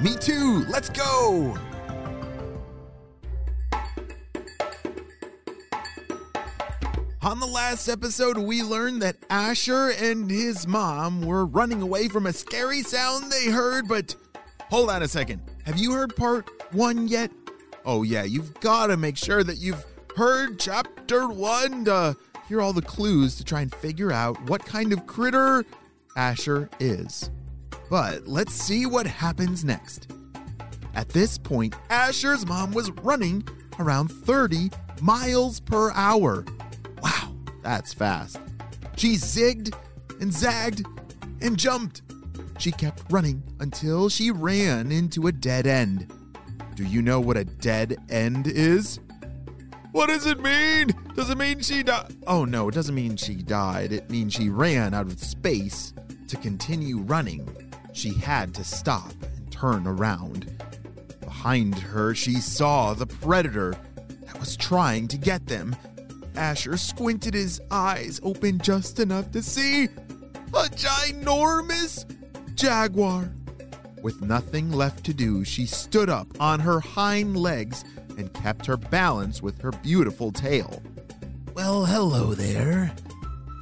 Me too! Let's go! On the last episode, we learned that Asher and his mom were running away from a scary sound they heard, but hold on a second. Have you heard part one yet? Oh, yeah, you've got to make sure that you've heard chapter one to hear all the clues to try and figure out what kind of critter Asher is. But let's see what happens next. At this point, Asher's mom was running around 30 miles per hour. Wow, that's fast. She zigged and zagged and jumped. She kept running until she ran into a dead end. Do you know what a dead end is? What does it mean? Does it mean she died? Oh no, it doesn't mean she died. It means she ran out of space to continue running. She had to stop and turn around. Behind her, she saw the predator that was trying to get them. Asher squinted his eyes open just enough to see a ginormous jaguar. With nothing left to do, she stood up on her hind legs and kept her balance with her beautiful tail. Well, hello there.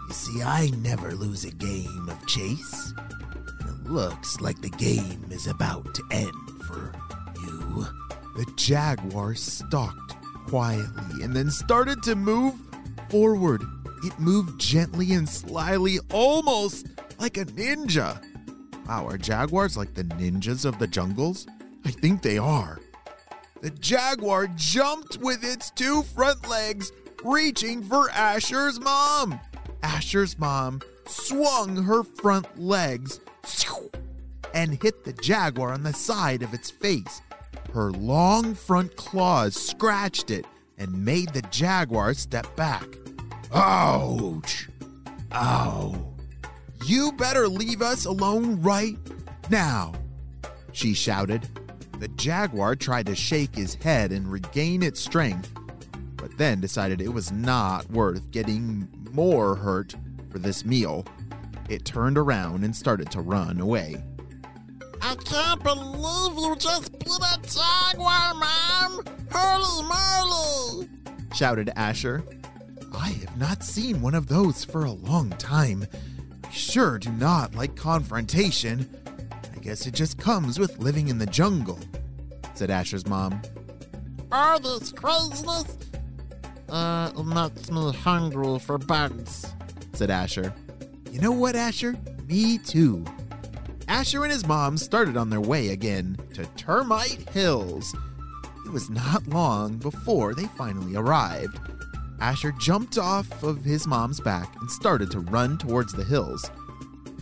You see, I never lose a game of chase. Looks like the game is about to end for you. The jaguar stalked quietly and then started to move forward. It moved gently and slyly, almost like a ninja. Wow, are jaguars like the ninjas of the jungles? I think they are. The jaguar jumped with its two front legs, reaching for Asher's mom. Asher's mom swung her front legs and hit the jaguar on the side of its face. Her long front claws scratched it and made the jaguar step back. Ouch! Ow! You better leave us alone right now, she shouted. The jaguar tried to shake his head and regain its strength, but then decided it was not worth getting more hurt for this meal. It turned around and started to run away. I can't believe you just beat a jaguar, Mom! Holy moly! shouted Asher. I have not seen one of those for a long time. I sure do not like confrontation. I guess it just comes with living in the jungle, said Asher's mom. All this craziness, uh, it makes me hungry for bugs. Said Asher. You know what, Asher? Me too. Asher and his mom started on their way again to Termite Hills. It was not long before they finally arrived. Asher jumped off of his mom's back and started to run towards the hills.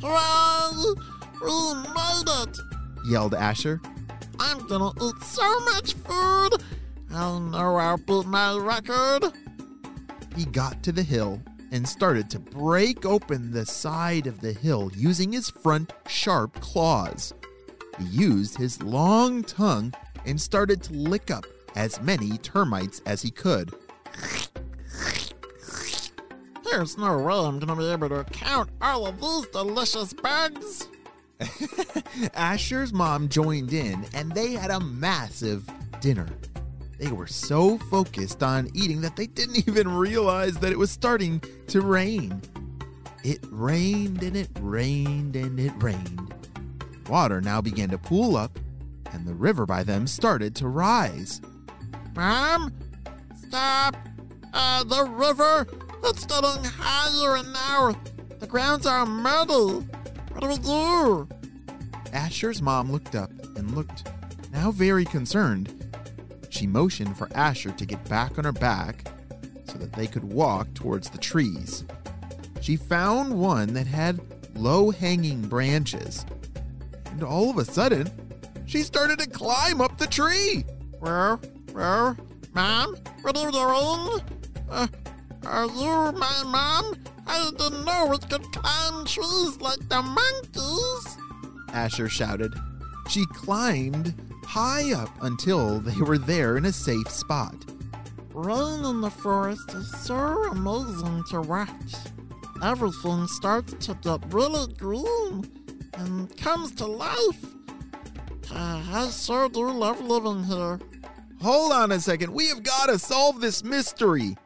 Hooray! We made it! Yelled Asher. I'm gonna eat so much food! I'll beat my record! He got to the hill and started to break open the side of the hill using his front sharp claws. He used his long tongue and started to lick up as many termites as he could. There's no way I'm gonna be able to count all of these delicious bugs! Asher's mom joined in and they had a massive dinner. They were so focused on eating that they didn't even realize that it was starting to rain. It rained and it rained and it rained. Water now began to pool up, and the river by them started to rise. Mom? Stop! Uh, the river? It's getting higher and now the grounds are muddy. What do we do? Asher's mom looked up and looked, now very concerned. She motioned for Asher to get back on her back so that they could walk towards the trees. She found one that had low hanging branches, and all of a sudden, she started to climb up the tree. Where? Where? Mom? What are you doing? Uh, are you my mom? I didn't know we could climb trees like the monkeys. Asher shouted. She climbed high up until they were there in a safe spot. Rain in the forest is so amazing to watch. Everything starts to get really green and comes to life. Uh, I sure do love living here. Hold on a second. We have got to solve this mystery.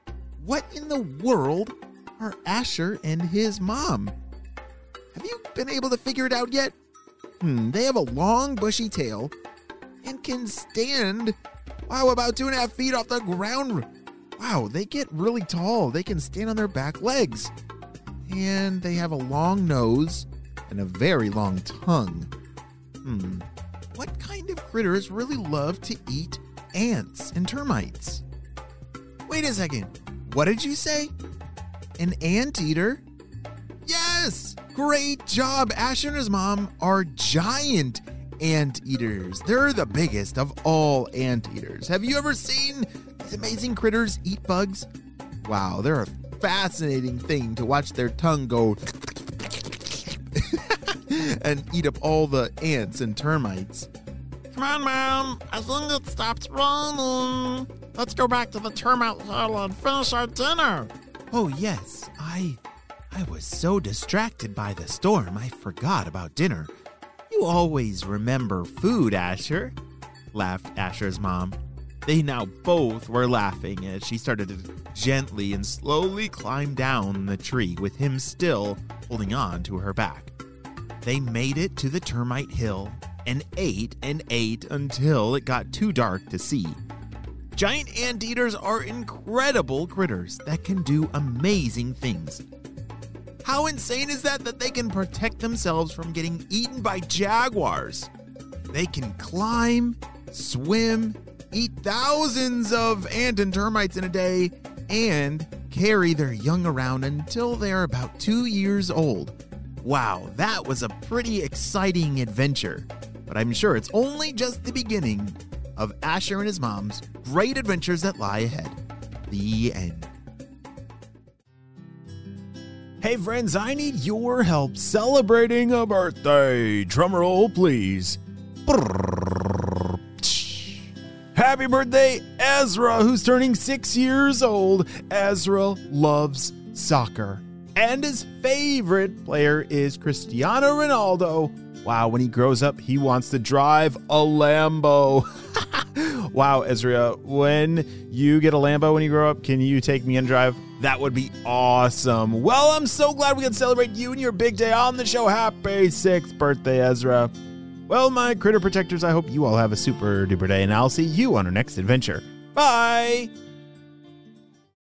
What in the world are Asher and his mom? Have you been able to figure it out yet? Hmm, they have a long, bushy tail and can stand, wow, about two and a half feet off the ground. Wow, they get really tall. They can stand on their back legs. And they have a long nose and a very long tongue. Hmm, what kind of critters really love to eat ants and termites? Wait a second. What did you say? An anteater? Yes! Great job! Asher and his mom are giant anteaters. They're the biggest of all anteaters. Have you ever seen these amazing critters eat bugs? Wow, they're a fascinating thing to watch their tongue go and eat up all the ants and termites. Come on, Mom. I think it stopped raining. Let's go back to the termite hill and finish our dinner. Oh, yes. I. I was so distracted by the storm, I forgot about dinner. You always remember food, Asher, laughed Asher's mom. They now both were laughing as she started to gently and slowly climb down the tree with him still holding on to her back. They made it to the termite hill and ate and ate until it got too dark to see. Giant anteaters are incredible critters that can do amazing things. How insane is that that they can protect themselves from getting eaten by jaguars? They can climb, swim, eat thousands of ant and termites in a day, and carry their young around until they're about two years old. Wow, that was a pretty exciting adventure. But I'm sure it's only just the beginning of Asher and his mom's great adventures that lie ahead. The end. Hey friends, I need your help celebrating a birthday. Drumroll, please. Happy birthday, Ezra, who's turning six years old. Ezra loves soccer, and his favorite player is Cristiano Ronaldo. Wow, when he grows up, he wants to drive a Lambo. wow, Ezra, when you get a Lambo when you grow up, can you take me and drive? That would be awesome. Well, I'm so glad we can celebrate you and your big day on the show. Happy sixth birthday, Ezra. Well, my critter protectors, I hope you all have a super duper day, and I'll see you on our next adventure. Bye!